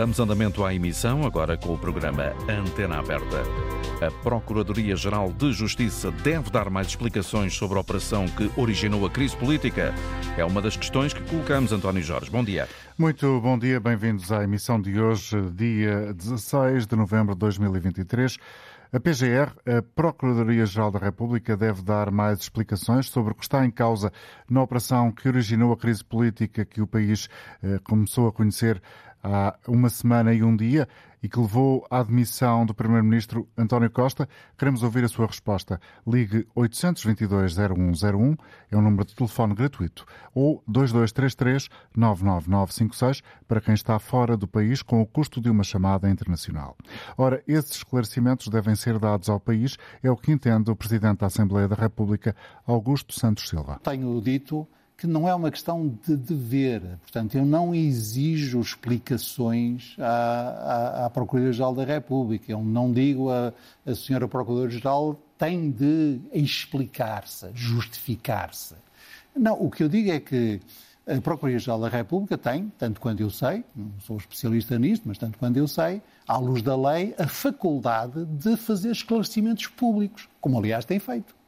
Damos andamento à emissão, agora com o programa Antena Aberta. A Procuradoria-Geral de Justiça deve dar mais explicações sobre a operação que originou a crise política. É uma das questões que colocamos, António Jorge. Bom dia. Muito bom dia, bem-vindos à emissão de hoje, dia 16 de novembro de 2023. A PGR, a Procuradoria-Geral da República, deve dar mais explicações sobre o que está em causa na operação que originou a crise política que o país eh, começou a conhecer há uma semana e um dia e que levou à admissão do Primeiro-Ministro António Costa. Queremos ouvir a sua resposta. Ligue 822-0101, é um número de telefone gratuito, ou 2233-99956 para quem está fora do país com o custo de uma chamada internacional. Ora, esses esclarecimentos devem ser dados ao país, é o que entende o Presidente da Assembleia da República, Augusto Santos Silva. Tenho dito que não é uma questão de dever. Portanto, eu não exijo explicações à, à, à Procuradoria-Geral da República. Eu não digo a, a senhora Procuradora-Geral tem de explicar-se, justificar-se. Não, o que eu digo é que a Procuradoria-Geral da República tem, tanto quanto eu sei, não sou especialista nisto, mas tanto quanto eu sei, à luz da lei, a faculdade de fazer esclarecimentos públicos, como aliás tem feito.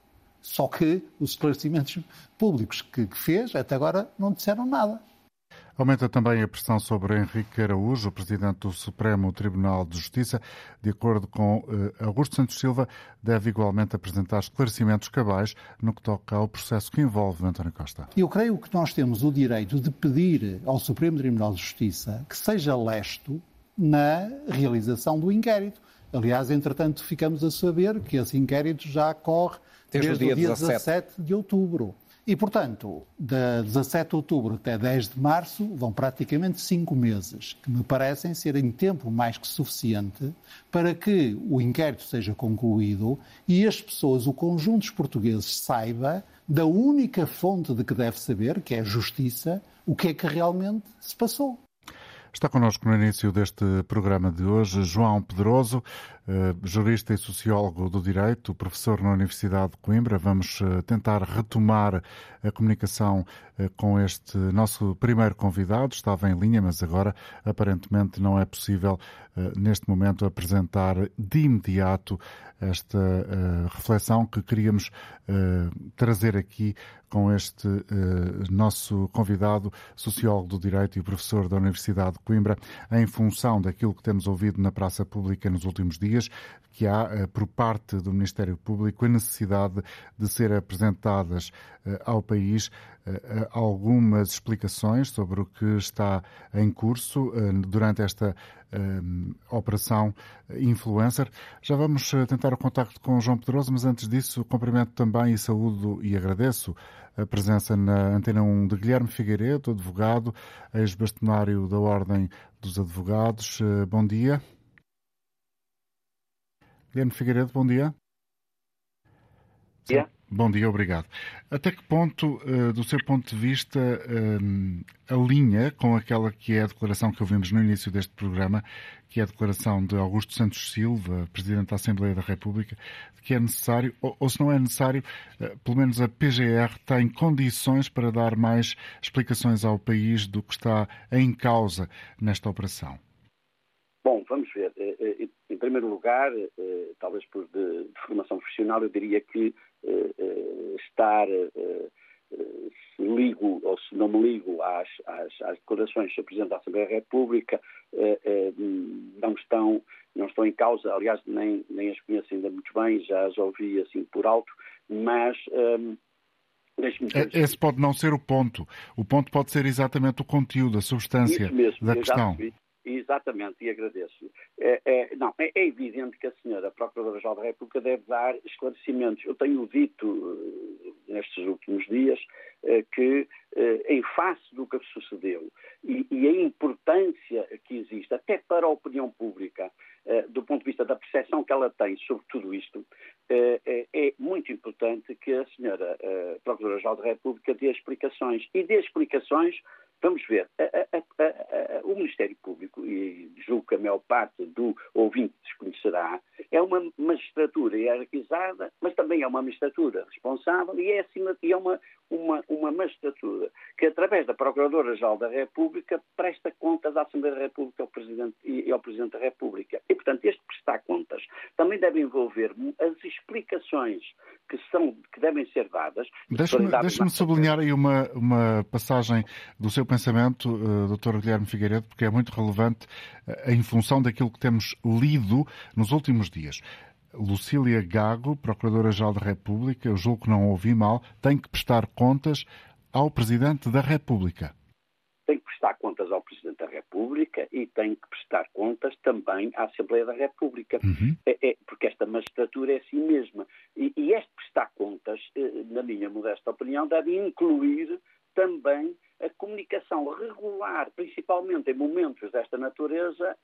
Só que os esclarecimentos públicos que, fez até agora não disseram nada. Aumenta também a pressão sobre Henrique Araújo, presidente do Supremo Tribunal de Justiça. De acordo com eh, Augusto Santos Silva, deve igualmente apresentar esclarecimentos cabais no que toca ao processo que envolve António Costa. Eu creio que nós temos o direito de pedir ao Supremo Tribunal de Justiça que seja lesto na realização do inquérito. Aliás, entretanto, ficamos a saber que esse inquérito já corre desde, desde o dia, dia 17. 17 de outubro. E, portanto, de 17 de outubro até 10 de março vão praticamente cinco meses, que me parecem serem tempo mais que suficiente para que o inquérito seja concluído e as pessoas, o conjunto dos portugueses, saiba da única fonte de que deve saber, que é a justiça, o que é que realmente se passou. Está connosco no início deste programa de hoje João Pedroso, eh, jurista e sociólogo do direito, professor na Universidade de Coimbra. Vamos eh, tentar retomar a comunicação eh, com este nosso primeiro convidado. Estava em linha, mas agora aparentemente não é possível neste momento apresentar de imediato esta reflexão que queríamos trazer aqui com este nosso convidado, sociólogo do direito e professor da Universidade de Coimbra, em função daquilo que temos ouvido na praça pública nos últimos dias que há, por parte do Ministério Público, a necessidade de ser apresentadas ao país algumas explicações sobre o que está em curso durante esta operação influencer. Já vamos tentar o contacto com João Pedroso, mas antes disso, cumprimento também e saúdo e agradeço a presença na Antena 1 de Guilherme Figueiredo, advogado, ex-bastonário da Ordem dos Advogados. Bom dia. Guilherme Figueiredo, bom dia. Bom dia, obrigado. Até que ponto, eh, do seu ponto de vista, eh, alinha com aquela que é a declaração que ouvimos no início deste programa, que é a declaração de Augusto Santos Silva, Presidente da Assembleia da República, de que é necessário, ou, se não é necessário, eh, pelo menos a PGR tem condições para dar mais explicações ao país do que está em causa nesta operação? Bom, vamos ver primeiro lugar, talvez por de, formação profissional, eu diria que estar, se ligo ou se não me ligo às, às, às declarações do Presidente da Assembleia da República, não estão, não estão em causa, aliás, nem, nem as conheço ainda muito bem, já as ouvi assim por alto, mas. Um, Esse pode não ser o ponto. O ponto pode ser exatamente o conteúdo, a substância mesmo, da questão. Exatamente, e agradeço. É, é, não, é, é, evidente que a senhora Procuradora-Geral da República deve dar esclarecimentos. Eu tenho dito eh, nestes últimos dias eh, que, eh, em face do que sucedeu e, e, a importância que existe, até para a opinião pública, do ponto de vista da percepção que ela tem sobre tudo isto, é muito importante que a senhora Procuradora-Geral da República dê explicações. E dê explicações, vamos ver, a, Ministério Público, e julgo que a maior parte do ouvinte desconhecerá, é uma magistratura hierarquizada, mas também é uma magistratura responsável e é, acima, e é uma, uma, uma magistratura que, através da Procuradora-Geral da República, presta contas à Assembleia da República ao Presidente, e ao Presidente da República. E, portanto, este prestar contas também deve envolver as explicações que, são, devem ser dadas. Deixe-me deixe sublinhar aí uma, uma passagem do seu pensamento, uh, eh, Dr. Guilherme Figueiredo, porque é muito relevante uh, em função daquilo que temos lido nos últimos dias. Lucília Gago, Procuradora-Geral da República, eu julgo que não ouvi mal, tem que prestar contas ao Presidente da República. Tem que prestar contas ao Presidente da República e tem que prestar contas também à Assembleia da República, uhum. é, é, porque esta magistratura é assim mesma. E, e este prestar contas, eh, na minha modesta opinião, deve incluir também a comunicação regular, principalmente em momentos desta natureza,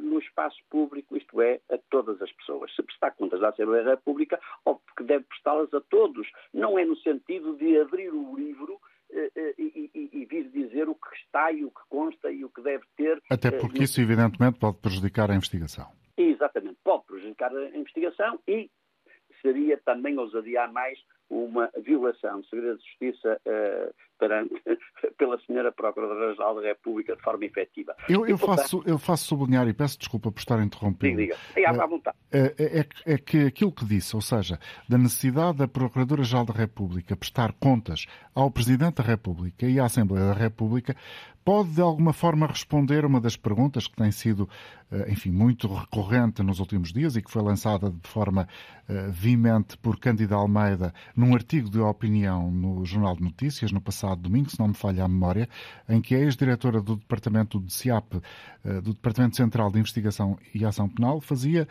no espaço público, isto é, a todas as pessoas. Se prestar contas à Assembleia da República, óbvio que deve prestá-las a todos. Não é no sentido de abrir o livro eh, eh, e, e, e, vir dizer o que está e o que consta e o que deve ter. Até eh, porque isso, evidentemente, pode prejudicar a investigação. Exatamente, pode prejudicar a investigação e seria também ousadia mais uma violação de segredo de justiça uh, perante, pela senhora Procuradora-Geral da República de forma efetiva. Eu, eu, portanto, faço, eu faço sublinhar, e peço desculpa por estar a interromper. Diga. É, à vontade. É, é, é, que aquilo que disse, ou seja, da necessidade da Procuradora-Geral da República prestar contas ao Presidente da República e à Assembleia da República, pode de alguma forma responder uma das perguntas que tem sido, eh, enfim, muito recorrente nos últimos dias e que foi lançada de forma uh, vimente por Cândido Almeida num artigo de opinião no Jornal de Notícias no passado domingo, se não me falha a memória, em que a ex-diretora do Departamento de CIAP, uh, do Departamento Central de Investigação e Ação Penal, fazia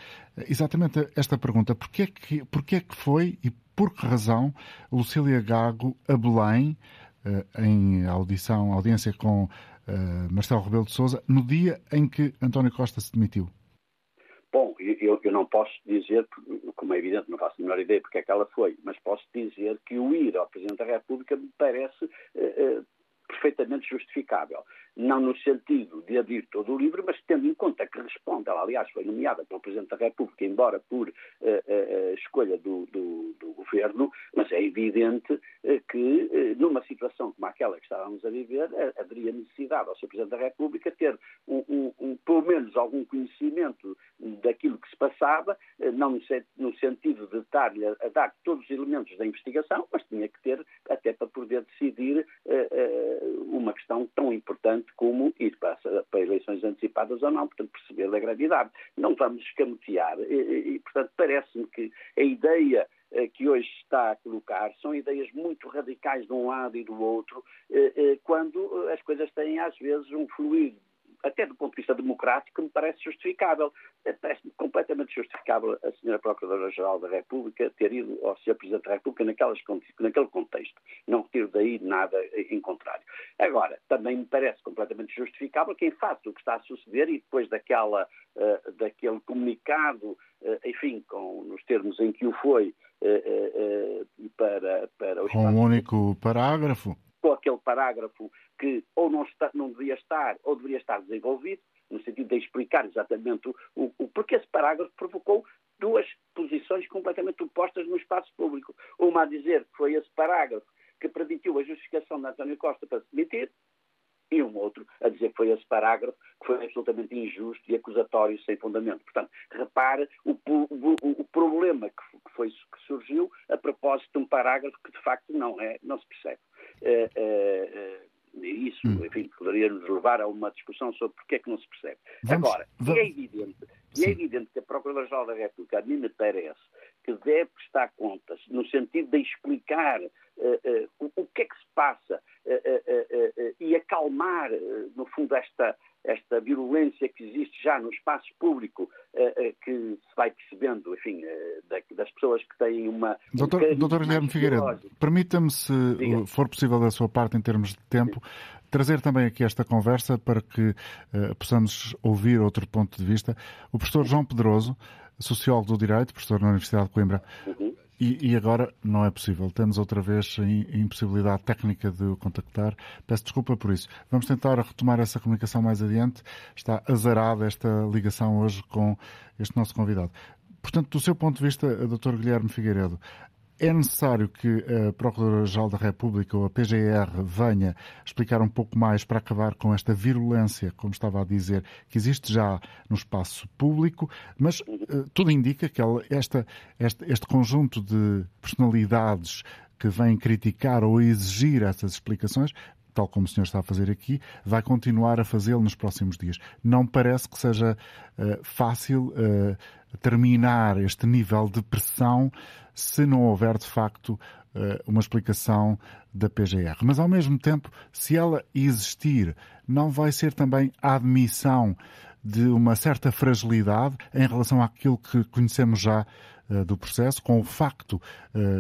exatamente esta pergunta: porquê que, porquê que foi e por que razão Lucília Gago a Belém eh, em audição, audiência com uh, Marcelo Rebelo de Sousa, no dia em que António Costa se demitiu? Bom, eu, eu, não posso dizer, como é evidente, não faço a menor ideia porque é que ela foi, mas posso dizer que o ir ao Presidente da República me parece uh, perfeitamente justificável não no sentido de abrir todo o livro, mas tendo em conta que responde, ela aliás foi nomeada pelo Presidente da República, embora por uh, uh, escolha do, do, do, Governo, mas é evidente uh, que numa situação como aquela que estávamos a viver, haveria necessidade ao Sr. Presidente da República ter um, um, um, pelo menos algum conhecimento daquilo que se passava, não no, no sentido de estar-lhe a, a dar todos os elementos da investigação, mas tinha que ter até para poder decidir uma questão tão importante como ir para, para eleições antecipadas ou não, portanto, perceber a gravidade. Não vamos escamotear e, e portanto, parece-me que a ideia eh, que hoje está a colocar são ideias muito radicais de um lado e do outro, eh, eh, quando as coisas têm às vezes um fluir até do ponto de vista democrático, me parece justificável. Parece-me completamente justificável a Sra. Procuradora-Geral da República ter ido ao Sr. Presidente da República naquelas, naquele contexto. Não retiro daí nada em contrário. Agora, também me parece completamente justificável quem faça o que está a suceder e depois daquela, uh, daquele comunicado, uh, enfim, com, nos termos em que o foi, uh, para, para o Com um único parágrafo com aquele parágrafo que ou não, está, não devia estar ou deveria estar desenvolvido, no sentido de explicar exatamente o, o, o porque esse parágrafo provocou duas posições completamente opostas no espaço público. Uma a dizer que foi esse parágrafo que permitiu a justificação de António Costa para se demitir, e um outro a dizer que foi esse parágrafo que foi absolutamente injusto e acusatório sem fundamento. Portanto, repare o, o, o problema que, foi, que surgiu a propósito de um parágrafo que de facto não é, não se percebe. Uh, uh, isso, hum. enfim, poderia nos levar a uma discussão sobre porque é que não se percebe. Vamos, Agora, vamos... é evidente, é evidente que a Procuradora-Geral da República, a mim me parece, que deve prestar contas no sentido de explicar uh, uh, o, o, que é que se passa uh, e acalmar, no fundo, esta, esta virulência que existe já no espaço público, que se vai percebendo, enfim, das pessoas que têm uma. Doutor, um doutor Guilherme Figueiredo, permita-me, se Diga. for possível da sua parte, em termos de tempo, Sim. trazer também aqui esta conversa para que possamos ouvir outro ponto de vista. O professor João Pedroso sociólogo do direito, professor na Universidade de Coimbra. Uhum. E, e, agora não é possível. Temos outra vez a impossibilidade técnica de o contactar. Peço desculpa por isso. Vamos tentar retomar essa comunicação mais adiante. Está azarada esta ligação hoje com este nosso convidado. Portanto, do seu ponto de vista, Dr. Guilherme Figueiredo, é necessário que a Procuradora-Geral da República ou a PGR venha explicar um pouco mais para acabar com esta virulência, como estava a dizer, que existe já no espaço público, mas uh, tudo indica que ela, esta, este, este conjunto de personalidades que vêm criticar ou exigir essas explicações tal como o senhor está a fazer aqui, vai continuar a fazê-lo nos próximos dias. Não parece que seja uh, fácil uh, terminar este nível de pressão se não houver, de facto, uh, uma explicação da PGR. Mas, ao mesmo tempo, se ela existir, não vai ser também a admissão de uma certa fragilidade em relação àquilo que conhecemos já do processo, com o facto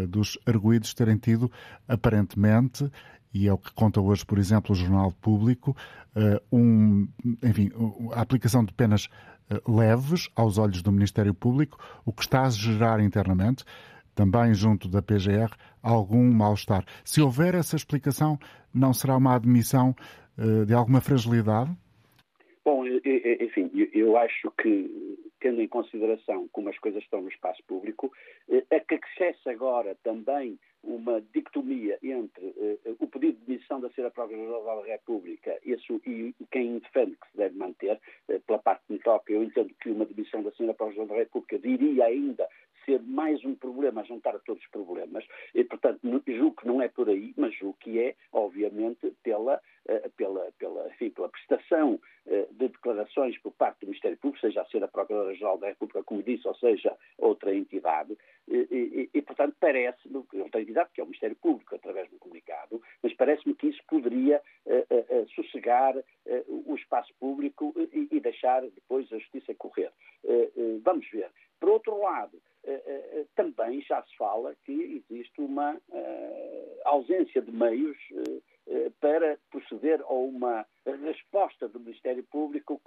dos arguídos terem tido, aparentemente, e é o que conta hoje, por exemplo, o Jornal Público, eh, um, enfim, a aplicação de penas eh, leves aos olhos do Ministério Público, o que está a gerar internamente, também junto da PGR, algum mal-estar. Se houver essa explicação, não será uma admissão eh, de alguma fragilidade? Bom, enfim, eu acho que, tendo em consideração como as coisas estão no espaço público, a que acresce agora também uma dicotomia entre uh, o pedido de demissão da Senhora Procuradora da República isso, e, quem defende que se deve manter, uh, pela parte que me toca, eu entendo que uma demissão da Senhora Procuradora da República diria ainda ser mais um problema a juntar a todos os problemas. E, portanto, julgo que não é por aí, mas julgo que é, obviamente, pela, uh, pela, pela, enfim, pela prestação de declarações por parte do Ministério Público, seja a ser a Procuradora-Geral da República, como disse, ou seja, outra entidade. E, e, e portanto, parece-me, outra entidade, que é o Ministério Público, através do comunicado, mas parece-me que isso poderia uh, uh, sossegar o espaço público e, e, deixar depois a justiça correr. vamos ver. Por outro lado, também já se fala que existe uma ausência de meios para proceder a uma resposta do Ministério Público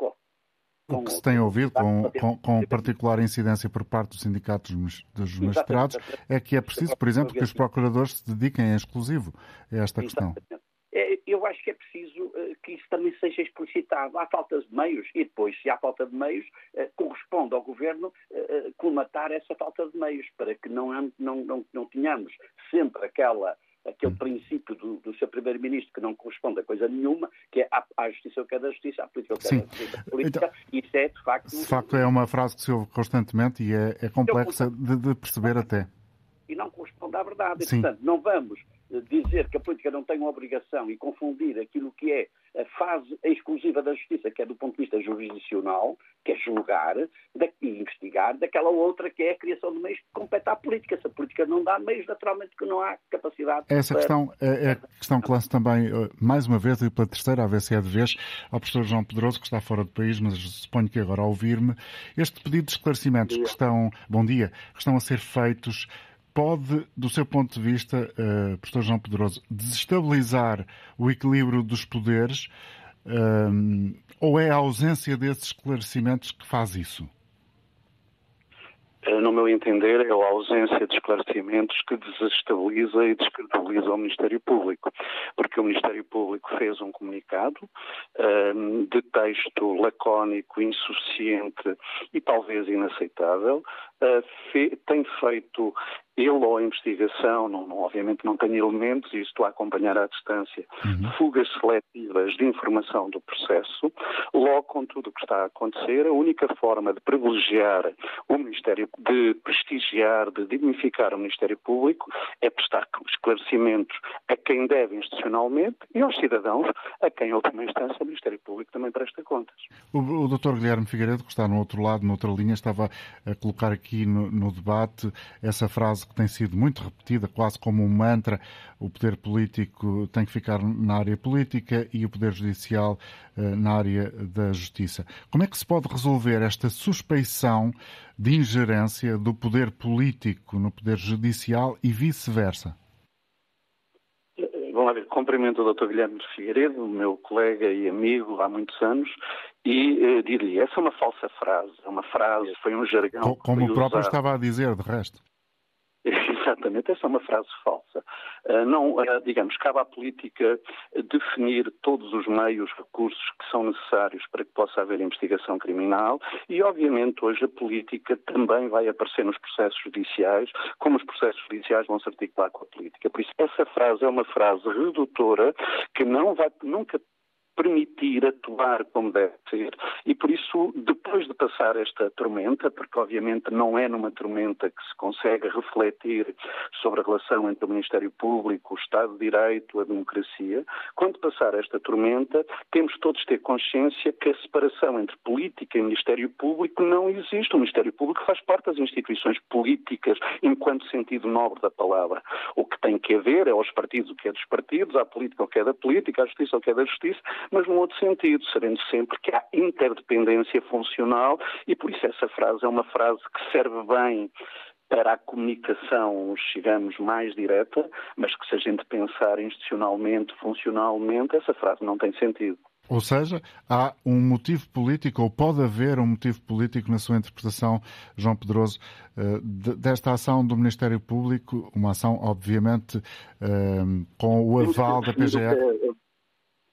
o que se tem ouvido, com, com, com, particular incidência por parte dos sindicatos dos magistrados, é que é preciso, por exemplo, que os procuradores se dediquem em exclusivo a esta questão. É, eu acho que é eh, que isso também seja explicitado. Há falta de meios e depois, se há falta de meios, eh, corresponde ao Governo eh, colmatar essa falta de meios para que não, não, não, não tenhamos sempre aquela aquele princípio do, do seu primeiro-ministro que não corresponde a coisa nenhuma, que é à, justiça o que é da justiça, à política o que é da política, então, isso é de facto... De facto é uma frase que se ouve constantemente e é, é complexa de, de, perceber até. E não corresponde à verdade. E, portanto, não vamos dizer que a política não tem uma obrigação e confundir aquilo que é a fase exclusiva da justiça, que é do ponto de vista jurisdicional, que é julgar e investigar, daquela outra que é a criação de meios que compete à política. Se a política não dá meios, naturalmente que não há capacidade. Essa para... questão é, é a questão que lanço também, eh, mais uma vez, e pela terceira, a ver se é de vez, ao professor João Pedroso, que está fora do país, mas suponho que agora a ouvir-me, este pedido de esclarecimentos que estão, bom dia, que estão a ser feitos pode, do seu ponto de vista, uh, professor João Pedroso, desestabilizar o equilíbrio dos poderes uh, ou é a ausência desses esclarecimentos que faz isso? Eh, no meu entender, é a ausência de esclarecimentos que desestabiliza e descredibiliza o Ministério Público. Porque o Ministério Público fez um comunicado um, de texto lacónico, insuficiente e talvez inaceitável, uh, fe tem feito ele ou a investigação, não, não, obviamente não tem elementos, e estou a acompanhar à distância, uhum. fugas seletivas de informação do processo, logo com tudo o que está a acontecer, a única forma de privilegiar o Ministério, de prestigiar, de dignificar o Ministério Público é prestar esclarecimentos a quem deve institucionalmente e aos cidadãos a quem, em última instância, o Ministério Público também presta contas. O, o Dr. Guilherme Figueiredo, que está no outro lado, noutra linha, estava a colocar aqui no, no debate essa frase que tem sido muito repetida, quase como um mantra. O poder político tem que ficar na área política e o poder judicial eh, na área da justiça. Como é que se pode resolver esta suspeição de ingerência do poder político no poder judicial e vice-versa? Lá ver, cumprimento o Dr. Guilherme Figueiredo, meu colega e amigo há muitos anos, e uh, diria, essa é uma falsa frase, é uma frase, foi um jargão. Como o próprio usado. estava a dizer, de resto. Exatamente, essa é uma frase falsa. Uh, não, uh, digamos, cabe à política definir todos os meios, recursos que são necessários para que possa haver investigação criminal e, obviamente, hoje a política também vai aparecer nos processos judiciais, como os processos judiciais vão se articular com a política. Por isso, essa frase é uma frase redutora que não vai nunca permitir atuar como deve ser. E por isso, depois de passar esta tormenta, porque obviamente não é numa tormenta que se consegue refletir sobre a relação entre o Ministério Público, o Estado de Direito, a democracia, quando passar esta tormenta, temos todos de ter consciência que a separação entre política e Ministério Público não existe. O Ministério Público faz parte das instituições políticas, enquanto sentido nobre da palavra. O que tem que haver é aos partidos o que é dos partidos, à política o que é da política, à justiça o que é da justiça, mas num outro sentido, sabendo sempre que há interdependência funcional e por isso essa frase é uma frase que serve bem para a comunicação, chegamos mais direta, mas que se a gente pensar institucionalmente, funcionalmente, essa frase não tem sentido. Ou seja, há um motivo político, ou pode haver um motivo político na sua interpretação, João Pedroso, eh, desta ação do Ministério Público, uma ação, obviamente, eh, com o aval da PGR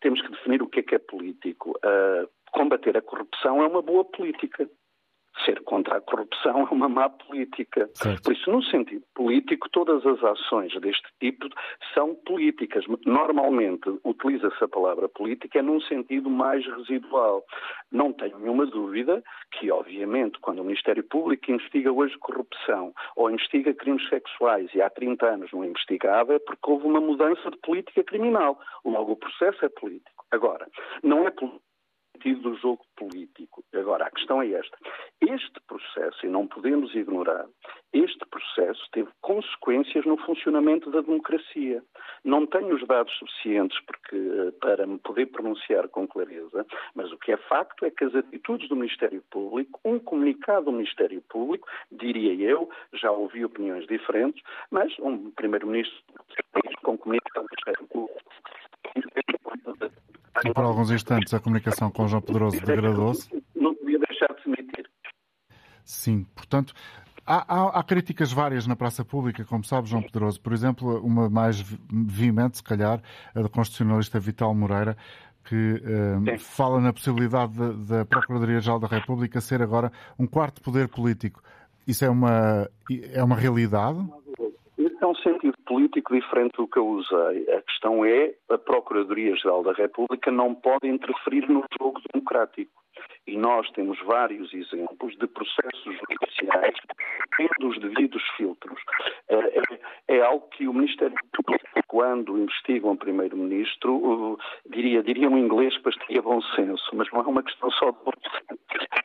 temos que definir o que é que é político. Uh, combater a corrupção é uma boa política. Ser contra a corrupção é uma má política. Certo. Por isso, no sentido político, todas as ações deste tipo são políticas. Normalmente, utiliza-se a palavra política num sentido mais residual. Não tenho nenhuma dúvida que, obviamente, quando o Ministério Público investiga hoje corrupção ou investiga crimes sexuais e há 30 anos não investigava, é porque houve uma mudança de política criminal. Logo, o processo é político. Agora, não é político sentido do jogo político. Agora, a questão é esta. Este processo, e não podemos ignorar, este processo teve consequências no funcionamento da democracia. Não tenho os dados suficientes porque, eh, para me poder pronunciar com clareza, mas o que é facto é que as atitudes do Ministério Público, um comunicado do Ministério Público, diria eu, já ouvi opiniões diferentes, mas um Primeiro-Ministro com comunicado do Ministério Público e por alguns instantes a comunicação com João Pedroso degradou-se. Não podia deixar de se meter. Sim, portanto, há, há, há, críticas várias na praça pública, como sabe, João Pedroso. Por exemplo, uma mais veemente, se calhar, a da constitucionalista Vital Moreira, que eh, fala na possibilidade da Procuradoria-Geral da República ser agora um quarto poder político. Isso é uma, é uma realidade? É um sentido político diferente do que eu usei. A questão é a Procuradoria-Geral da República não pode interferir no jogo democrático. E nós temos vários exemplos de processos judiciais tendo os devidos filtros. É, é, é, algo que o Ministério Público, quando investiga um Primeiro-Ministro, diria, diria um inglês para teria bom senso, mas não é uma questão só de bom senso,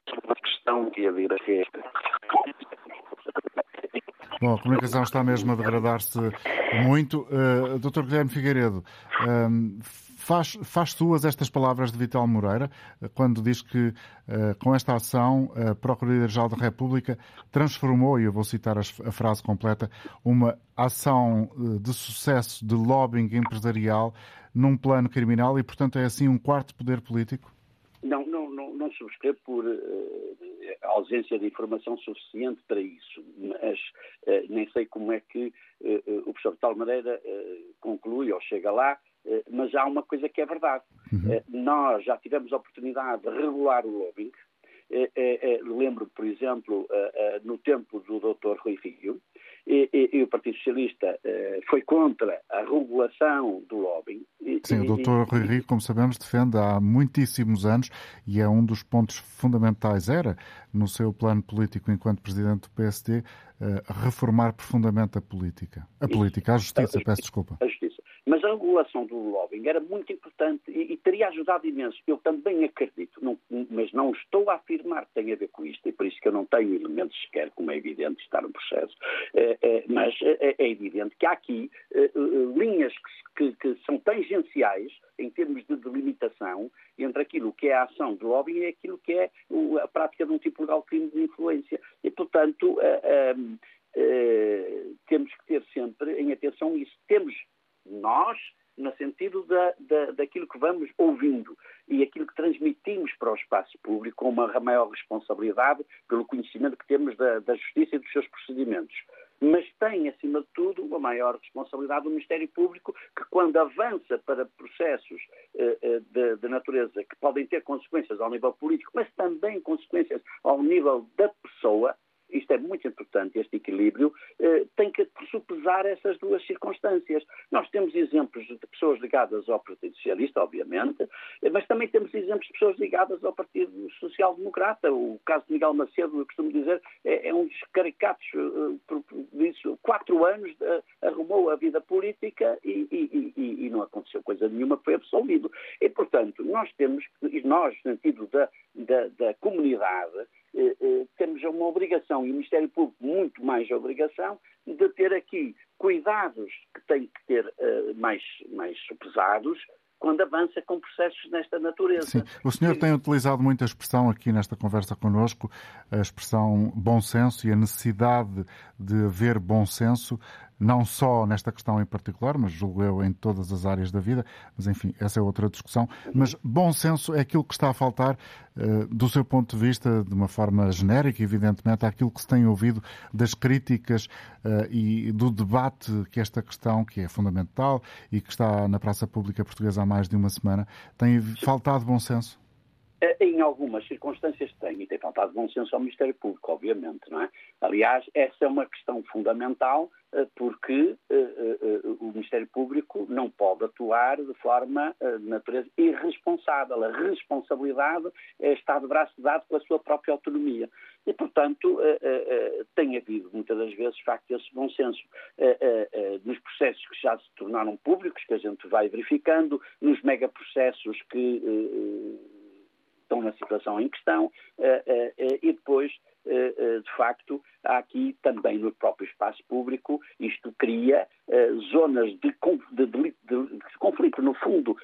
é uma questão de haver a regra. Bom, a comunicação está mesmo a degradar-se muito. Uh, Dr. Guilherme Figueiredo, uh, faz, faz suas estas palavras de Vital Moreira, uh, quando diz que uh, com esta ação a Procuradoria-Geral da República transformou, e eu vou citar a, a frase completa, uma ação de sucesso de lobbying empresarial num plano criminal e, portanto, é assim um quarto poder político? Não, não, não, não subscrevo por ausência de informação suficiente para isso, mas uh, nem sei como é que uh, o professor Tal Madeira conclui ou chega lá, mas há uma coisa que é verdade. Uhum. nós já tivemos a oportunidade de regular o lobbying. lembro, por exemplo, no tempo do Dr. Rui Filho, e, e, e, o Partido Socialista eh, foi contra a regulação do lobbying. Sim, o doutor Rui Rico, como sabemos, defende há muitíssimos anos e é um dos pontos fundamentais, era, no seu plano político enquanto presidente do PSD, eh, reformar profundamente a política. A política, a justiça, peço desculpa. A justiça. Mas a regulação do lobbying era muito importante e, e teria ajudado imenso. Eu também acredito, não, mas não estou a afirmar que tem a ver com isto, e por isso que eu não tenho elementos sequer, como é evidente, está no processo, é, é, mas é, é, evidente que há aqui linhas que, que, que, são tangenciais em termos de delimitação entre aquilo que é a ação de lobbying e aquilo que é a prática de um tipo legal de crime de influência. E, portanto, temos que ter sempre em atenção isso. Temos nós, no sentido da, da, daquilo que vamos ouvindo e aquilo que transmitimos para o espaço público com uma maior responsabilidade pelo conhecimento que temos da, da justiça e dos seus procedimentos. mas tem, acima de tudo, uma maior responsabilidade do Ministério Público, que quando avança para processos eh, eh, de, de natureza que podem ter consequências ao nível político, mas também consequências ao nível da pessoa, isto é muito importante, este equilíbrio, eh, tem que pressupesar essas duas circunstâncias. Nós temos exemplos de pessoas ligadas ao Partido Socialista, obviamente, eh, mas também temos exemplos de pessoas ligadas ao Partido Social Democrata. O caso de Miguel Macedo, eu costumo dizer, é, é um dos caricatos uh, disso. Quatro anos uh, arrumou a vida política e, e, e, e, não aconteceu coisa nenhuma, foi absolvido. E, portanto, nós temos, nós, no sentido da, da, da comunidade, eh, eh, temos uma obrigação, e o Ministério Público muito mais obrigação, de ter aqui cuidados que têm que ter eh, mais, mais pesados, quando avança com processos nesta natureza. Sim. O senhor tem utilizado muita expressão aqui nesta conversa connosco, a expressão bom senso e a necessidade de haver bom senso não só nesta questão em particular, mas julgo eu em todas as áreas da vida, mas enfim, essa é outra discussão. Mas bom senso é aquilo que está a faltar, uh, do seu ponto de vista, de uma forma genérica, evidentemente, àquilo que se tem ouvido das críticas uh, e do debate que esta questão, que é fundamental e que está na praça pública portuguesa há mais de uma semana, tem faltado bom senso? Eh, em algumas circunstâncias tem, e tem faltado bom senso ao Ministério Público, obviamente, não é? Aliás, essa é uma questão fundamental eh, porque uh, o Ministério Público não pode atuar de forma de natureza irresponsável. A responsabilidade está de braço dado com a sua própria autonomia. E, portanto, tem havido muitas das vezes, de facto, esse bom senso nos processos que já se tornaram públicos, que a gente vai verificando, nos megaprocessos que estão na situação em questão, e depois eh, eh, de facto, há aqui também no próprio espaço público, isto cria eh, zonas de, de, de, de, conflito, no fundo,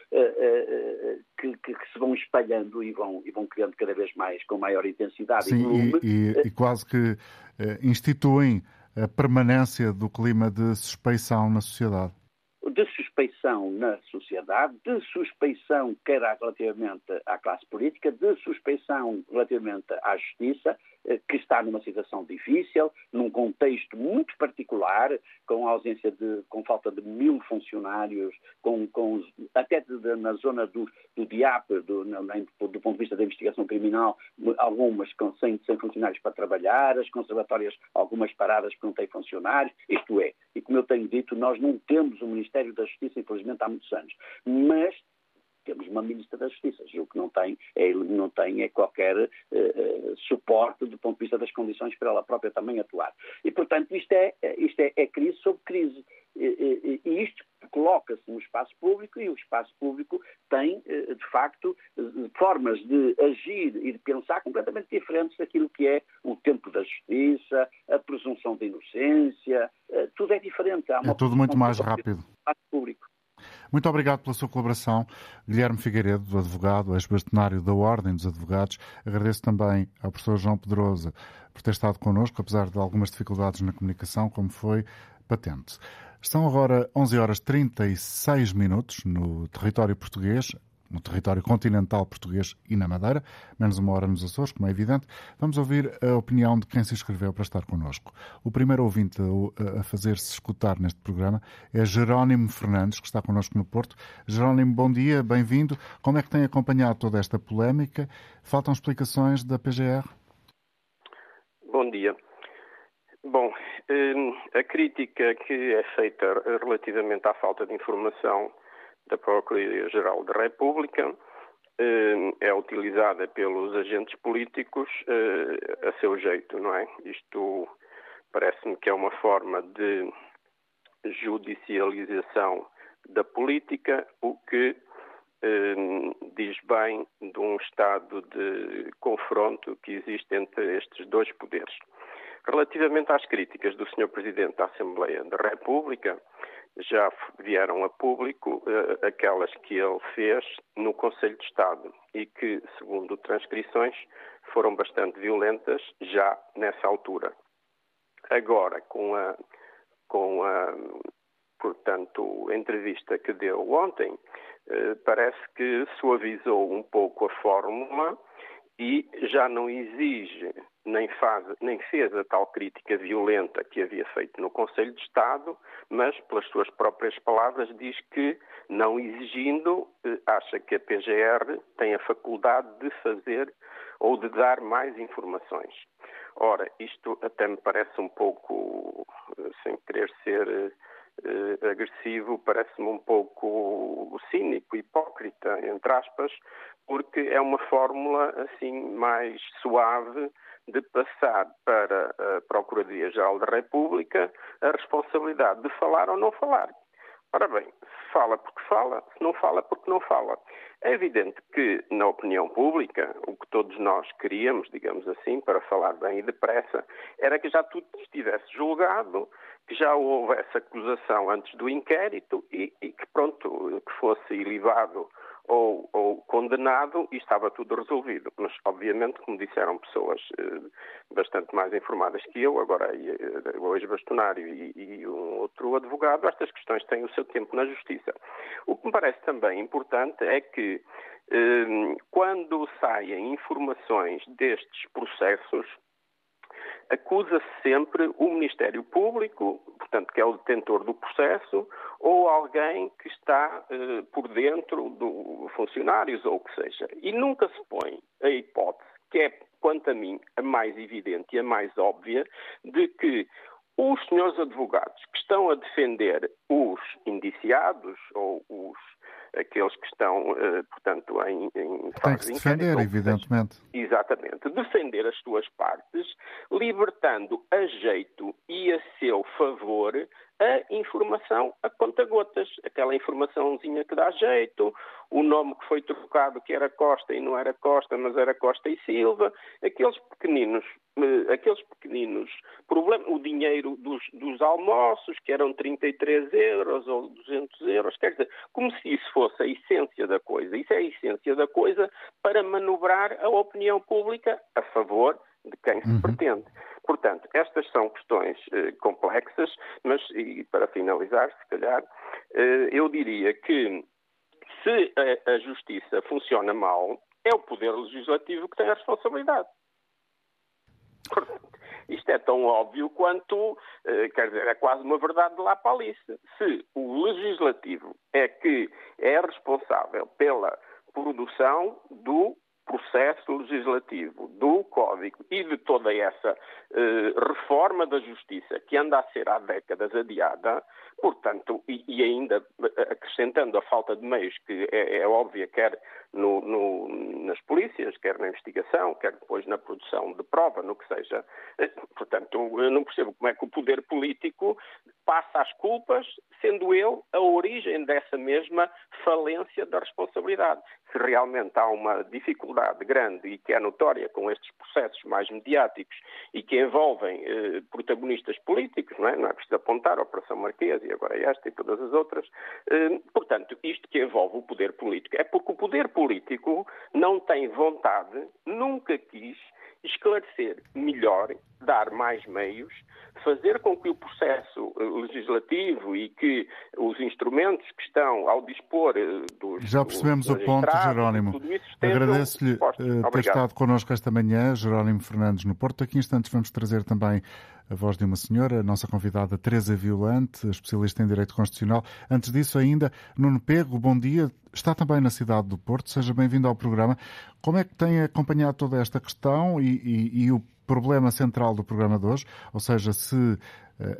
que, que, que, se vão espalhando e vão, e vão criando cada vez mais, com maior intensidade Sim, e volume. E, e, e quase que instituem a permanência do clima de suspeição na sociedade de suspeição na sociedade, de suspeição quer relativamente à classe política, de suspeição relativamente à justiça, eh, que está numa situação difícil, num contexto muito particular, com ausência de, com falta de mil funcionários, com, com até de, na zona do, do DIAP, do, do, ponto de vista da investigação criminal, algumas com, sem, sem funcionários para trabalhar, as conservatórias algumas paradas porque não têm funcionários, isto é, e como eu tenho dito, nós não temos o Ministério da Justiça, infelizmente, há muitos anos, mas temos uma Ministra da Justiça. O que não tem é, não tem é qualquer uh, suporte do ponto de vista das condições para ela própria também atuar. E, portanto, isto é, isto é, é crise sobre crise. E, e, isto coloca-se no espaço público e o espaço público tem, de facto, formas de agir e de pensar completamente diferentes daquilo que é o tempo da justiça, a presunção de inocência, tudo é diferente. é tudo muito mais rápido. Espaço público. Muito obrigado pela sua colaboração. Guilherme Figueiredo, advogado, ex-bastonário da Ordem dos Advogados. Agradeço também ao professor João Pedrosa por ter estado connosco, apesar de algumas dificuldades na comunicação, como foi patente. Estão agora 11 horas 36 minutos no território português no território continental português e na Madeira, menos uma hora nos Açores, como é evidente. Vamos ouvir a opinião de quem se inscreveu para estar connosco. O primeiro ouvinte a fazer-se escutar neste programa é Jerónimo Fernandes, que está connosco no Porto. Jerónimo, bom dia, bem-vindo. Como é que tem acompanhado toda esta polémica? Faltam explicações da PGR? Bom dia. Bom, hum, a crítica que é feita relativamente à falta de informação da Procuradoria-Geral da República eh, é utilizada pelos agentes políticos eh, a seu jeito, não é? Isto parece-me que é uma forma de judicialização da política, o que eh, diz bem de um estado de confronto que existe entre estes dois poderes. Relativamente às críticas do Sr. Presidente da Assembleia da República, já vieram a público uh, aquelas que ele fez no Conselho de Estado e que, segundo transcrições, foram bastante violentas já nessa altura. Agora, com a, com a portanto, entrevista que deu ontem, uh, parece que suavizou um pouco a fórmula e já não exige nem, faz, nem fez a tal crítica violenta que havia feito no Conselho de Estado, mas, pelas suas próprias palavras, diz que, não exigindo, eh, acha que a PGR tem a faculdade de fazer ou de dar mais informações. Ora, isto até me parece um pouco, eh, sem querer ser eh, agressivo, parece-me um pouco cínico, hipócrita, entre aspas, porque é uma fórmula assim mais suave de passar para a Procuradoria-Geral da República a responsabilidade de falar ou não falar. Ora bem, fala porque fala, se não fala porque não fala. É evidente que, na opinião pública, o que todos nós queríamos, digamos assim, para falar bem e depressa, era que já tudo estivesse julgado, que já houvesse acusação antes do inquérito e, e que, pronto, que fosse ilibado ou, ou, condenado e estava tudo resolvido. Mas, obviamente, como disseram pessoas eh, bastante mais informadas que eu, agora eh, o ex-bastonário e, e, um outro advogado, estas questões têm o seu tempo na Justiça. O que me parece também importante é que, eh, quando saem informações destes processos, acusa-se sempre o Ministério Público, portanto, que é o detentor do processo, ou alguém que está eh, por dentro do funcionários ou o que seja. E nunca se põe a hipótese, que é, quanto a mim, a mais evidente e a mais óbvia, de que os senhores advogados que estão a defender os indiciados ou os aqueles que estão, uh, portanto, em, em Tem que se defender, evidentemente. Exatamente. Defender as suas partes, libertando a jeito e a seu favor informação a conta-gotas, aquela informaçãozinha que dá jeito, o nome que foi trocado que era Costa e não era Costa, mas era Costa e Silva, aqueles pequeninos, eh, aqueles pequeninos problemas, o dinheiro dos, dos almoços, que eram 33 euros ou 200 euros, quer dizer, como se isso fosse a essência da coisa. Isso é a essência da coisa para manobrar a opinião pública a favor de quem se uhum. pretende. Portanto, estas são questões eh, complexas, mas, e para finalizar, se calhar, eh, eu diria que se a, a justiça funciona mal, é o Poder Legislativo que tem a responsabilidade. Portanto, isto é tão óbvio quanto, eh, quer dizer, é quase uma verdade de lá para Alice. Se o Legislativo é que é responsável pela produção do processo legislativo, do Código e de toda essa eh, reforma da Justiça que anda a ser há décadas adiada, portanto, e, e ainda acrescentando a falta de meios que é, é óbvia, quer no, no, nas polícias, quer na investigação, quer depois na produção de prova, no que seja. Eh, portanto, eu não percebo como é que o poder político passa as culpas, sendo ele a origem dessa mesma falência da responsabilidade. Se realmente há uma dificuldade grande e que é notória com estes processos mais mediáticos e que envolvem eh, protagonistas políticos, não é? Não é preciso apontar a Operação Marquês e agora esta e todas as outras. Eh, portanto, isto que envolve o poder político é porque o poder político não tem vontade, nunca quis esclarecer melhor, dar mais meios, fazer com que o processo eh, legislativo e que os instrumentos que estão ao dispor eh, dos. Já percebemos o ponto, Jerónimo. Agradeço-lhe uh, ter estado connosco esta manhã, Jerónimo Fernandes, no Porto. Aqui instantes vamos trazer também a voz de uma senhora, a nossa convidada Teresa Violante, especialista em Direito Constitucional. Antes disso, ainda, Nuno Pego, bom dia. Está também na cidade do Porto. Seja bem-vindo ao programa. Como é que tem acompanhado toda esta questão e, e, e o problema central do programa de hoje? Ou seja, se uh,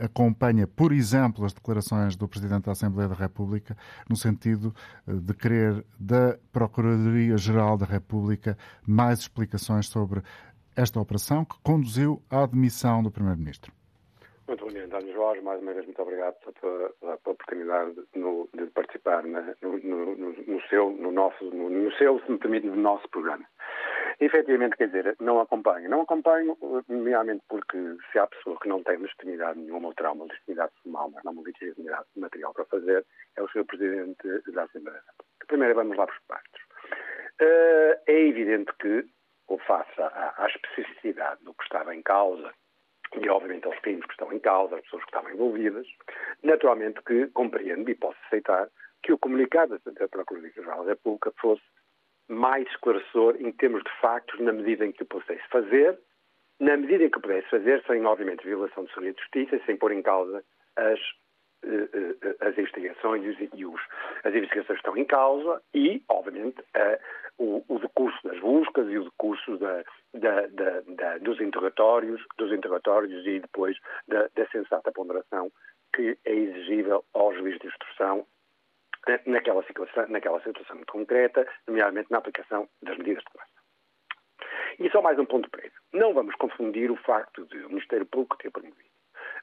acompanha, por exemplo, as declarações do Presidente da Assembleia da República, no sentido uh, de querer da Procuradoria-Geral da República mais explicações sobre esta operação que conduziu à admissão do Primeiro-Ministro. Muito bom dia, António Jorge. Mais uma vez, muito obrigado pela, pela oportunidade no, de participar no, no, no, seu, no nosso, no, seu, se me permite, no nosso programa. Efetivamente, quer dizer, não acompanho. Não acompanho, nomeadamente porque se há pessoa que não tem legitimidade nenhuma ou terá uma legitimidade formal, mas não uma legitimidade material para fazer, é o Sr. Presidente da Assembleia. Primeiro, vamos lá os partes. Uh, é evidente que ou face à especificidade do que estava em causa e, obviamente, aos crimes que estão em causa, as pessoas que estavam envolvidas, naturalmente que compreendo e posso aceitar que o comunicado da Procuradoria-Geral da República fosse mais esclarecedor em termos de factos, na medida em que o pudesse fazer na medida em que pudesse fazer, sem, obviamente, violação de segredo de justiça, sem pôr em causa as, as investigações e os, as investigações estão em causa e, obviamente, o, o, decurso das buscas e o decurso da, da, da, dos interrogatórios, dos interrogatórios e depois da, sensata ponderação que é exigível ao juiz de instrução naquela situação, naquela situação muito concreta, nomeadamente na aplicação das medidas de coerção. E só mais um ponto prévio. Não vamos confundir o facto de o Ministério Público ter promovido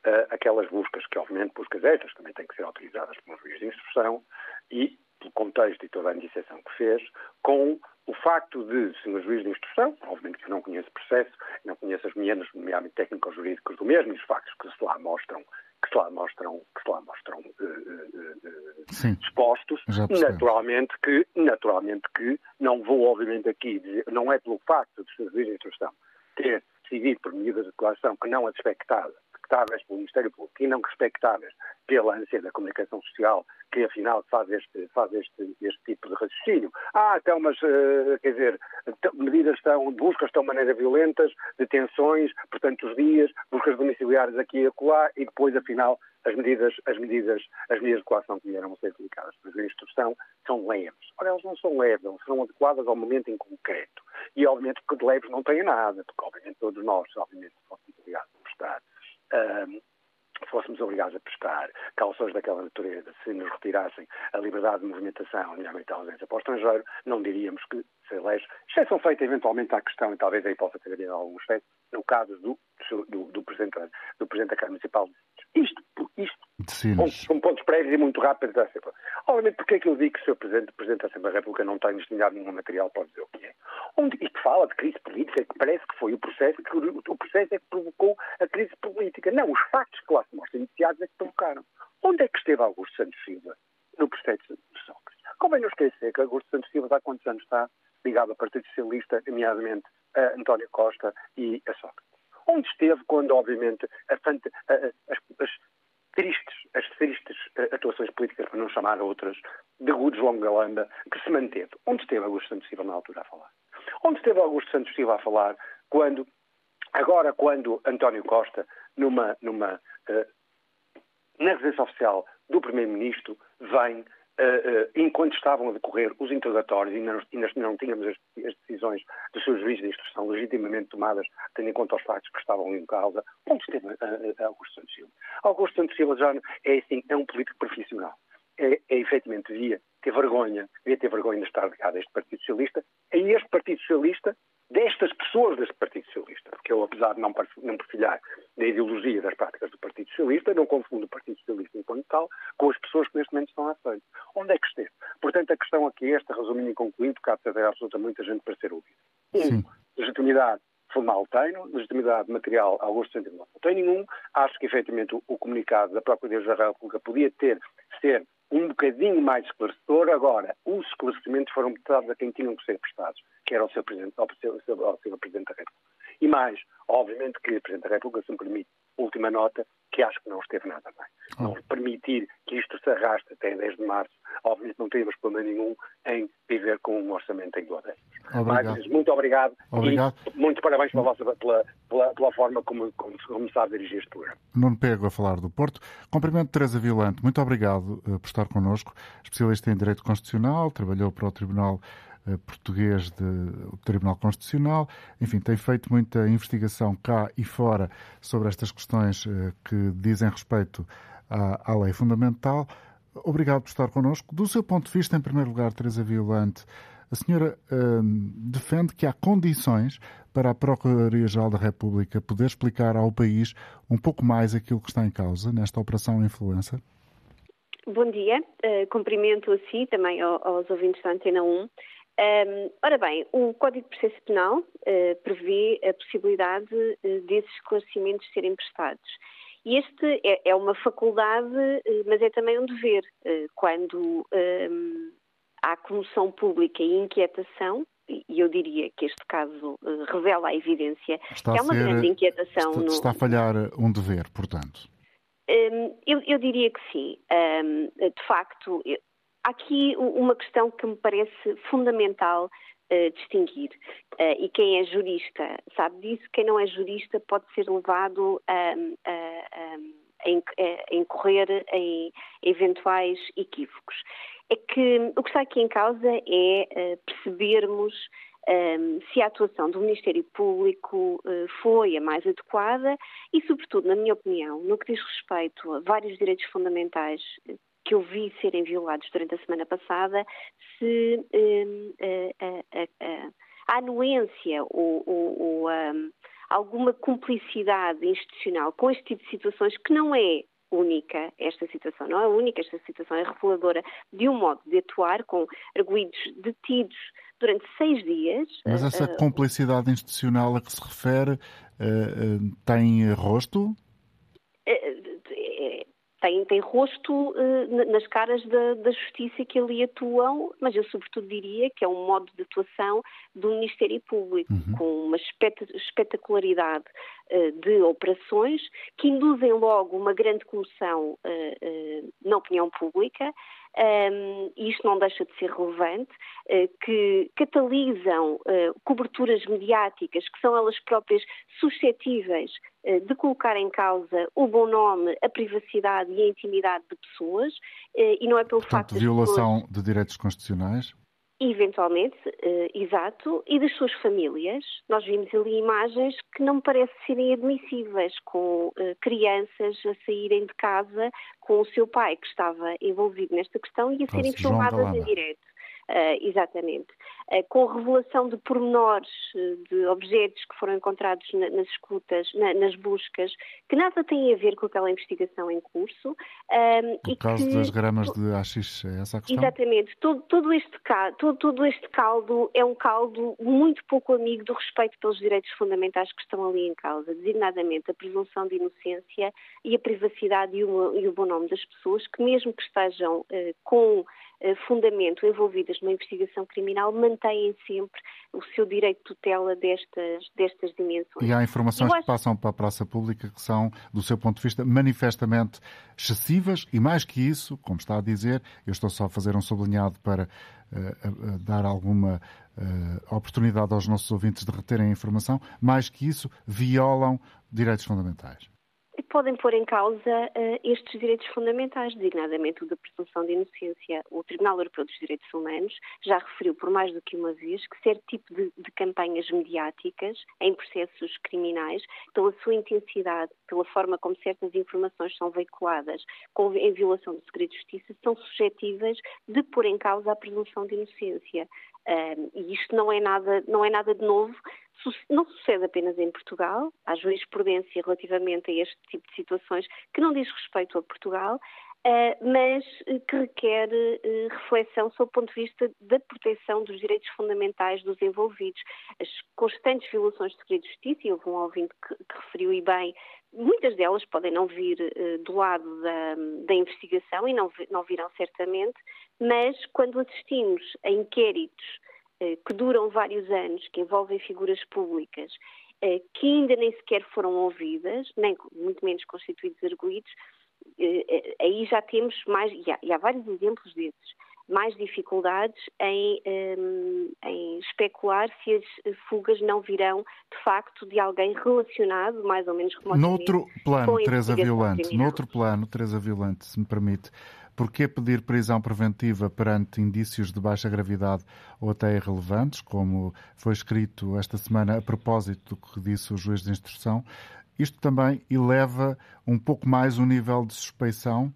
uh, aquelas buscas, que obviamente buscas estas também têm que ser autorizadas um juiz de instrução, e pelo contexto e toda a iniciação que fez, com o facto de, se um juiz de instrução, obviamente que eu não conheço o processo, não conheço as meandros, nomeadamente técnico-jurídicos do mesmo, e os factos que se lá mostram que se lá mostram, que se lá mostram uh, uh, expostos, naturalmente que, naturalmente que não vou obviamente aqui dizer, não é pelo facto de ser juiz de instrução ter decidido por medidas de declaração que não as expectadas respeitáveis pelo Ministério Público e não respeitáveis pela ânsia da comunicação social, que afinal faz este, faz este, este tipo de raciocínio. Ah, então, mas, uh, quer dizer, medidas estão, buscas estão de maneira violentas, detenções, portanto, os dias, buscas domiciliares aqui e acolá, e depois, afinal, as medidas, as medidas, as medidas de coação que vieram a ser aplicadas pela instrução são leves. Ora, elas não são leves, elas são adequadas ao momento em concreto. E, obviamente, que de leves não têm nada, porque, obviamente, todos nós, obviamente, fôssemos obrigados a prestar um, fôssemos obrigados a prestar calções daquela natureza, se nos retirassem a liberdade de movimentação, nomeadamente a ausência para o estrangeiro, não diríamos que se elege, exceção feita eventualmente à questão, e talvez aí possa ter havido algum efeito, no caso do, do, do, presidente, do Presidente da Câmara Municipal. Isto, isto pontos, com pontos prévios e muito rápidos da Assembleia. Obviamente, porque é que eu digo que o Sr. Presidente, Presidente da Assembleia da República não tem destinado nenhum material para dizer o que é? Onde isto fala de crise política, que parece que foi o processo, que o processo é que provocou a crise política. Não, os factos que lá se mostram iniciados é que provocaram. Onde é que esteve Augusto Santos Silva no processo de Sócrates? Convém não esquecer que Augusto Santos Silva há quantos anos está ligado ao Partido Socialista, nomeadamente a António Costa e a Sócrates. Onde esteve quando, obviamente, a, a, as, as, tristes, as tristes atuações políticas, para não chamar outras, de Gudo João que se manteve? Onde esteve Augusto Santos Silva na altura a falar? Onde esteve Augusto Santos Silva a falar quando, agora quando António Costa, numa, numa, uh, na residência oficial do Primeiro-Ministro, vem enquanto estavam a decorrer os interrogatórios e ainda, não tínhamos as, decisões dos seus juízes de instrução legitimamente tomadas, tendo em conta os factos que estavam em causa, onde esteve uh, Augusto Santos Silva? Augusto Santos Silva já é, assim, é um político profissional. É, é efetivamente devia ter vergonha, devia ter vergonha de estar ligado a este Partido Socialista, a este Partido Socialista destas pessoas deste Partido Socialista, porque eu, apesar de não, perfilhar da ideologia das práticas do Partido Socialista, não confundo o Partido Socialista enquanto tal com as pessoas que neste momento estão à frente. Onde é que esteve? Portanto, a questão aqui é esta, resumindo e concluindo, porque há de haver absolutamente muita gente para ser ouvida. Um, legitimidade formal tenho, legitimidade material Augusto Centeno não tem nenhum. Acho que, efetivamente, o, o comunicado da Procuradoria da República podia ter, ser um bocadinho mais esclarecedor. Agora, os esclarecimentos foram prestados a quem tinham que ser prestados, que era ao seu Presidente, ao seu, ao seu Presidente da República. E mais, obviamente que o Presidente da República, se me permite, última nota, que acho que não esteve nada bem. Oh. Não permitir que isto se arraste até 10 de março, obviamente não temos problema nenhum em viver com um orçamento em duodécimos. Mas, muito obrigado, obrigado. e muito parabéns pela, vossa, pela, pela, pela forma como, como começar a dirigir este programa. Nuno Pego a falar do Porto. Cumprimento Teresa Vilante, muito obrigado uh, por estar connosco. Especialista em Direito Constitucional, trabalhou para o Tribunal Português do Tribunal Constitucional. Enfim, tem feito muita investigação cá e fora sobre estas questões uh, que dizem respeito à, à lei fundamental. Obrigado por estar connosco. Do seu ponto de vista, em primeiro lugar, Teresa Violante, a senhora hum, defende que há condições para a Procuradoria-Geral da República poder explicar ao país um pouco mais aquilo que está em causa nesta Operação Influencer? Bom dia, uh, cumprimento a si também aos ouvintes da Antena 1. Um, ora bem, o Código de Processo Penal uh, prevê a possibilidade uh, desses esclarecimentos serem prestados. E este é, é, uma faculdade, mas é também um dever. Quando há comoção pública e inquietação, e eu diria que este caso uh, revela a evidência está que há uma ser, grande inquietação. Está, no... está, a falhar um dever, portanto. Um, eu, eu, diria que sim. Um, de facto, há aqui uma questão que me parece fundamental uh, distinguir. Uh, e quem é jurista sabe disso, quem não é jurista pode ser levado a, a, a incorrer em eventuais equívocos. É que o que está aqui em causa é percebermos um, se a atuação do Ministério Público uh, foi a mais adequada e, sobretudo, na minha opinião, no que diz respeito a vários direitos fundamentais que eu vi serem violados durante a semana passada, se um, a, a, a, anuência ou, ou, ou um, alguma cumplicidade institucional com este tipo de situações que não é única esta situação, não é única, esta situação é reveladora de um modo de atuar com arguídos detidos durante seis dias. Mas essa uh, complicidade institucional a que se refere uh, uh, tem rosto? Tem, tem rosto uh, nas caras da, da, justiça que ali atuam, mas eu sobretudo diria que é um modo de atuação do Ministério Público, uhum. com uma espetacularidade uh, de operações que induzem logo uma grande comoção uh, na opinião pública, um, e isto não deixa de ser relevante, que catalisam coberturas mediáticas que são elas próprias suscetíveis de colocar em causa o bom nome, a privacidade e a intimidade de pessoas, e não é pelo Portanto, facto de. violação pessoas... de direitos constitucionais? Eventualmente, uh, exato, e das suas famílias. Nós vimos ali imagens que não me parecem serem admissíveis, com uh, crianças a saírem de casa com o seu pai, que estava envolvido nesta questão, e a serem filmadas em direto. Uh, exatamente. Uh, com revelação de pormenores uh, de objetos que foram encontrados na, nas escutas, na, nas buscas, que nada têm a ver com aquela investigação em curso. no caso que, das gramas de AX, é essa a questão? Exatamente. Todo, todo, este, todo, todo este caldo é um caldo muito pouco amigo do respeito pelos direitos fundamentais que estão ali em causa, designadamente a presunção de inocência e a privacidade e o, e o bom nome das pessoas, que mesmo que estejam com eh, fundamento envolvidas numa investigação criminal mantêm sempre o seu direito de tutela destas, destas dimensões. E há informações acho... que passam para a praça pública que são, do seu ponto de vista, manifestamente excessivas e mais que isso, como está a dizer, eu estou só a fazer um sublinhado para uh, dar alguma uh, oportunidade aos nossos ouvintes de reterem a informação, mais que isso, violam direitos fundamentais podem pôr em causa uh, estes direitos fundamentais, designadamente o da presunção de inocência. O Tribunal Europeu dos Direitos Humanos já referiu por mais do que uma vez que certo tipo de, de campanhas mediáticas em processos criminais, pela sua intensidade, pela forma como certas informações são veiculadas com, em violação do segredo de justiça, são suscetíveis de pôr em causa a presunção de inocência. Um, e isto não é nada, não é nada de novo, não sucede apenas em Portugal, há jurisprudência relativamente a este tipo de situações que não diz respeito a Portugal, Uh, mas que requer uh, reflexão sob o ponto de vista da proteção dos direitos fundamentais dos envolvidos. As constantes violações de segredo de justiça, e houve um ouvinte que referiu e bem, muitas delas podem não vir uh, do lado da, da investigação e não, não virão certamente, mas quando assistimos a inquéritos eh, que duram vários anos, que envolvem figuras públicas, eh, que ainda nem sequer foram ouvidas, nem muito menos constituídos arguídos, aí já temos mais, e há, e há vários exemplos desses, mais dificuldades em, em, especular se as fugas não virão, de facto, de alguém relacionado, mais ou menos remotamente. Noutro plano, Teresa Violante, noutro plano, Teresa Violante, se me permite, Porquê pedir prisão preventiva perante indícios de baixa gravidade ou até irrelevantes, como foi escrito esta semana a propósito do que disse o juiz de instrução? Isto também eleva um pouco mais o nível de suspeição,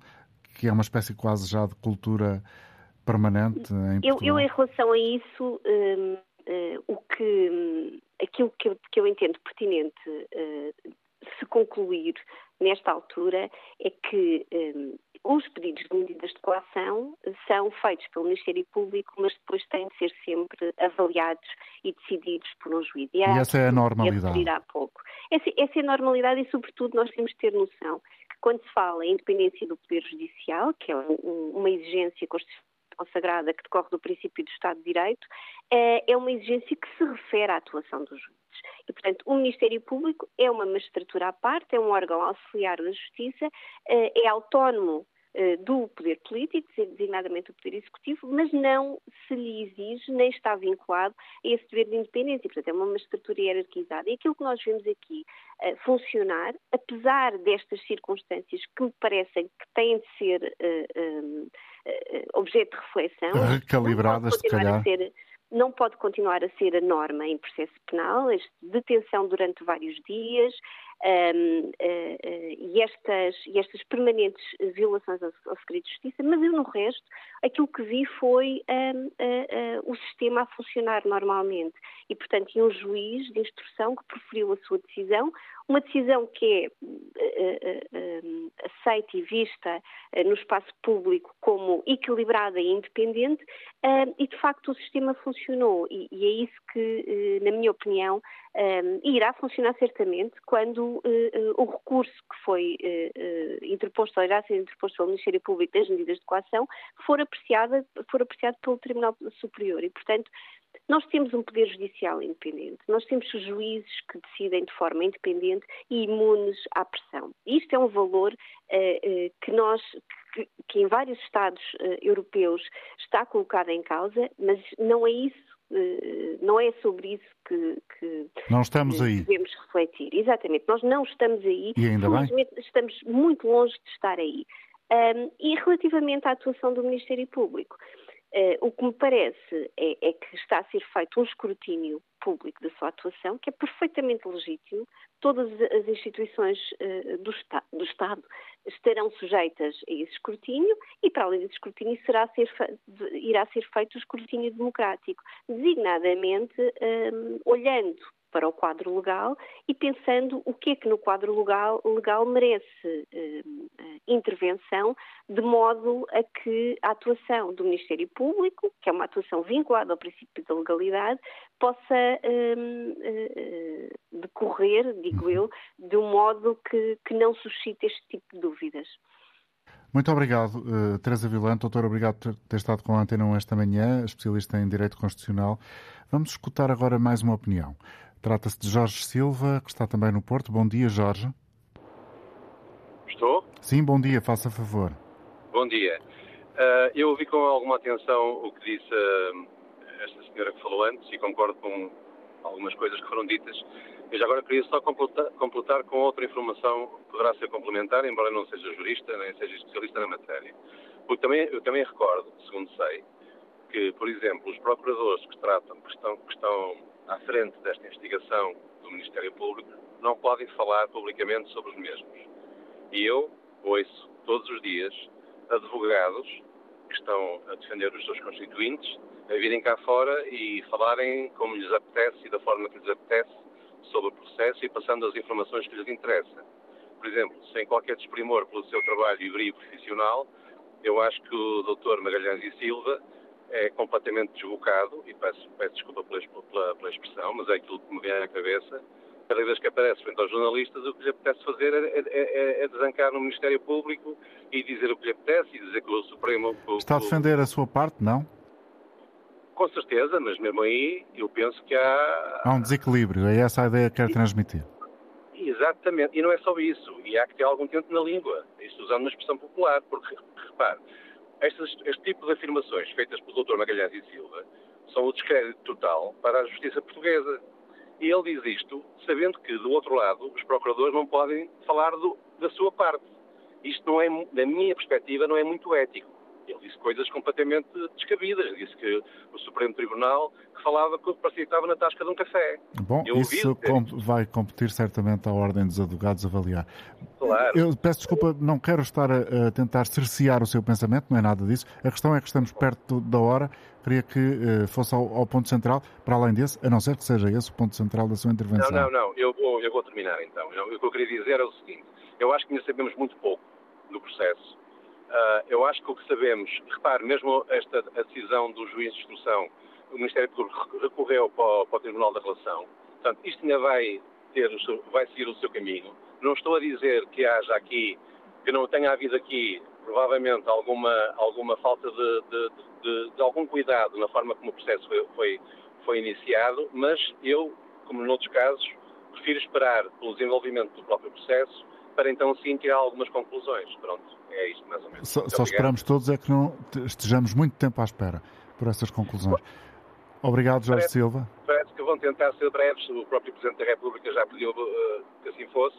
que é uma espécie quase já de cultura permanente em eu, eu, em relação a isso, um, uh, hum, o que, um, aquilo que eu, que eu entendo pertinente uh, se concluir nesta altura é que um, os pedidos de medidas de coação são feitos pelo Ministério Público, mas depois têm de ser sempre avaliados e decididos por um juiz. E, e essa é a normalidade. Há pouco. Essa, essa é a normalidade e, sobretudo, nós temos de ter noção que quando se fala em independência do Poder Judicial, que é um, uma exigência constitucional consagrada que decorre do princípio do Estado de Direito, é, é uma exigência que se refere à atuação dos juízes. E, portanto, o Ministério Público é uma magistratura à parte, é um órgão auxiliar da Justiça, é, é autónomo uh, do poder político, designadamente do poder executivo, mas não se lhe exige nem está vinculado a esse dever de independência. Portanto, é uma magistratura hierarquizada. E aquilo que nós vemos aqui uh, funcionar, apesar destas circunstâncias que me parecem que têm de ser um, objeto de reflexão, recalibradas, se calhar. Ser, não pode continuar a ser a norma em processo penal, a detenção durante vários dias, um, uh, uh, e, estas, e estas permanentes violações ao, ao, segredo de justiça, mas eu, no resto, aquilo que vi foi o sistema a funcionar normalmente. E, portanto, e um juiz de instrução que proferiu a sua decisão, uma decisão que é aceita e vista no espaço público como equilibrada e independente, e de facto o sistema funcionou. E é isso que, na minha opinião, irá funcionar certamente quando uh, o recurso que foi uh, interposto, ou irá ser interposto pelo Ministério Público das medidas de coação, for, apreciada, for apreciado pelo Tribunal Superior. E, portanto, nós temos um poder judicial independente, nós temos juízes que decidem de forma independente e imunes à pressão. Isto é um valor uh, que nós, que, que, em vários Estados uh, europeus está colocado em causa, mas não é isso eh, não é sobre isso que, que não estamos aí. devemos refletir. Exatamente, nós não estamos aí. E ainda bem. Estamos muito longe de estar aí. Um, e relativamente à atuação do Ministério Público, Uh, o que me parece é, é, que está a ser feito um escrutínio público da sua atuação, que é perfeitamente legítimo. Todas as instituições uh, do, do, Estado estarão sujeitas a esse escrutínio e, para além desse escrutínio, será ser irá ser feito o escrutínio democrático, designadamente um, olhando para o quadro legal e pensando o que é que no quadro legal, legal merece eh, intervenção, de modo a que a atuação do Ministério Público, que é uma atuação vinculada ao princípio da legalidade, possa eh, eh, decorrer, digo eu, de um modo que, que não suscite este tipo de dúvidas. Muito obrigado, uh, Teresa Vilante. Doutor, obrigado por ter estado com a Antena 1 esta manhã, especialista em Direito Constitucional. Vamos escutar agora mais uma opinião. Trata-se de Jorge Silva, que está também no Porto. Bom dia, Jorge. Estou? Sim, bom dia, faça favor. Bom dia. Uh, eu ouvi com alguma atenção o que disse uh, esta senhora que falou antes e concordo com algumas coisas que foram ditas. Já agora queria só completar, completar com outra informação que poderá ser complementar, embora eu não seja jurista nem seja especialista na matéria. Porque também, eu também recordo, segundo sei, que, por exemplo, os procuradores que tratam, que estão, que estão à frente desta investigação do Ministério Público não podem falar publicamente sobre os mesmos. E eu ouço todos os dias advogados que estão a defender os seus constituintes a virem cá fora e falarem como lhes apetece e da forma que lhes apetece sobre o processo e passando as informações que lhes interessam. Por exemplo, sem qualquer desprimor pelo seu trabalho e brilho profissional, eu acho que o Dr. Magalhães e Silva é completamente desbocado, e peço, peço desculpa pela, pela, pela, expressão, mas é aquilo que me vem à cabeça. Cada vez que aparece frente aos jornalistas, o que lhe apetece fazer é, é, é, é desancar no Ministério Público e dizer o que lhe apetece e dizer que o Supremo. O, Está a defender a sua parte, não? Com certeza, mas mesmo aí eu penso que há. Há um desequilíbrio, é essa a ideia que quer transmitir. Exatamente, e não é só isso, e há que ter algum tempo na língua, isto usando uma expressão popular, porque, repare, este, este tipo de afirmações feitas pelo Dr. Magalhães e Silva são o descrédito total para a justiça portuguesa. E ele diz isto sabendo que, do outro lado, os procuradores não podem falar do, da sua parte. Isto, não é, da minha perspectiva, não é muito ético. Ele disse coisas completamente descabidas. Disse que o Supremo Tribunal que falava que parecia que estava na tasca de um café. Bom, Eu isso vai competir certamente à Ordem dos Advogados avaliar. Claro. Eu peço desculpa, não quero estar a, a, tentar cercear o seu pensamento, não é nada disso. A questão é que estamos perto da hora. Queria que uh, fosse ao, ao, ponto central, para além desse, a não ser que seja esse o ponto central da sua intervenção. Não, não, não. Eu vou, eu vou terminar então. O que eu queria dizer é o seguinte. Eu acho que ainda sabemos muito pouco do processo Uh, eu acho que o que sabemos, repare, mesmo esta a decisão do juiz de instrução, o Ministério Público recorreu para o, para o Tribunal da Relação. Portanto, isto ainda vai, ter, vai seguir o seu caminho. Não estou a dizer que haja aqui, que não tenha havido aqui, provavelmente, alguma, alguma falta de, de, de, de algum cuidado na forma como o processo foi, foi, foi iniciado, mas eu, como noutros casos, prefiro esperar pelo desenvolvimento do próprio processo para então sim tirar algumas conclusões. Pronto, é isto mais ou menos. Só, só esperamos todos é que não estejamos muito tempo à espera por essas conclusões. Obrigado, Jorge parece, Silva. Parece que vão tentar ser breves, o próprio Presidente da República já pediu uh, que assim fosse.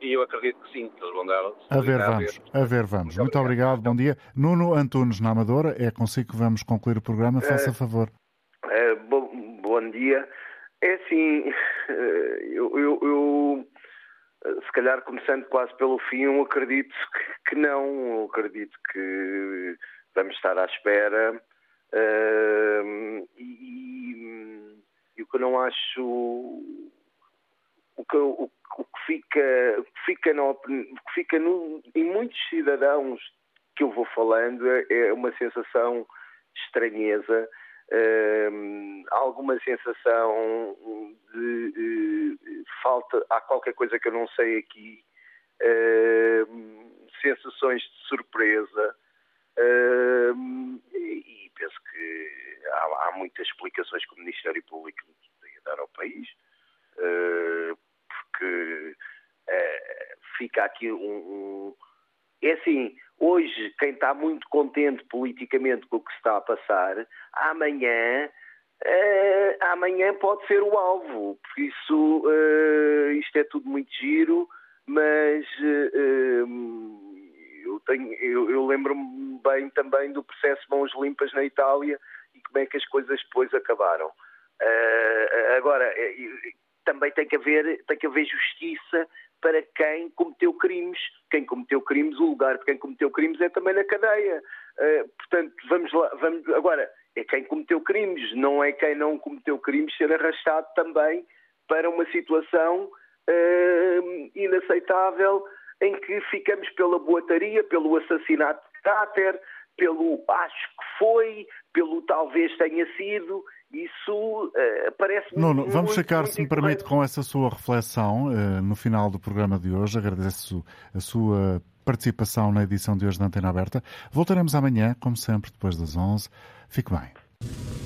E eu acredito que sim, que eles vão dar. A ver, vamos, a ver, vamos. Muito, Muito obrigado. obrigado, bom dia. Nuno Antunes, na Amadora, é consigo que vamos concluir o programa. Faça uh, favor. Uh, bom, bom dia. É assim, eu, eu, eu, se calhar começando quase pelo fim, eu acredito que, não, eu acredito que vamos estar à espera. Uh, e, e, o que eu não acho o que, o, o que fica, o que fica, no, o que fica no, em muitos cidadãos que eu vou falando é, é uma sensação de estranheza uh, alguma sensação de uh, falta, há qualquer coisa que eu não sei aqui, uh, sensações de surpresa. e penso que há, há, muitas explicações que o Ministério Público tem a dar ao país, porque fica aqui um, um é assim, hoje quem está muito contente politicamente com o que se está a passar, amanhã Uh, amanhã pode ser o alvo, por isso uh, isto é tudo muito giro, mas uh, eu, eu, eu lembro-me bem também do processo Mãos Limpas na Itália e como é que as coisas depois acabaram. agora, também tem que, haver, tem que haver justiça para quem cometeu crimes. Quem cometeu crimes, o lugar de quem cometeu crimes é também na cadeia. Uh, portanto, vamos lá, vamos, agora, é quem cometeu crimes, não é quem não cometeu crimes ser arrastado também para uma situação uh, inaceitável em que ficamos pela boataria, pelo assassinato de caráter, pelo acho que foi, pelo talvez tenha sido, isso uh, parece Nuno, vamos ficar, se me permite, com essa sua reflexão uh, no final do programa de hoje. Agradeço a sua participação na edição de hoje da Antena Aberta. Voltaremos amanhã, como sempre, depois das 11. Fique bem.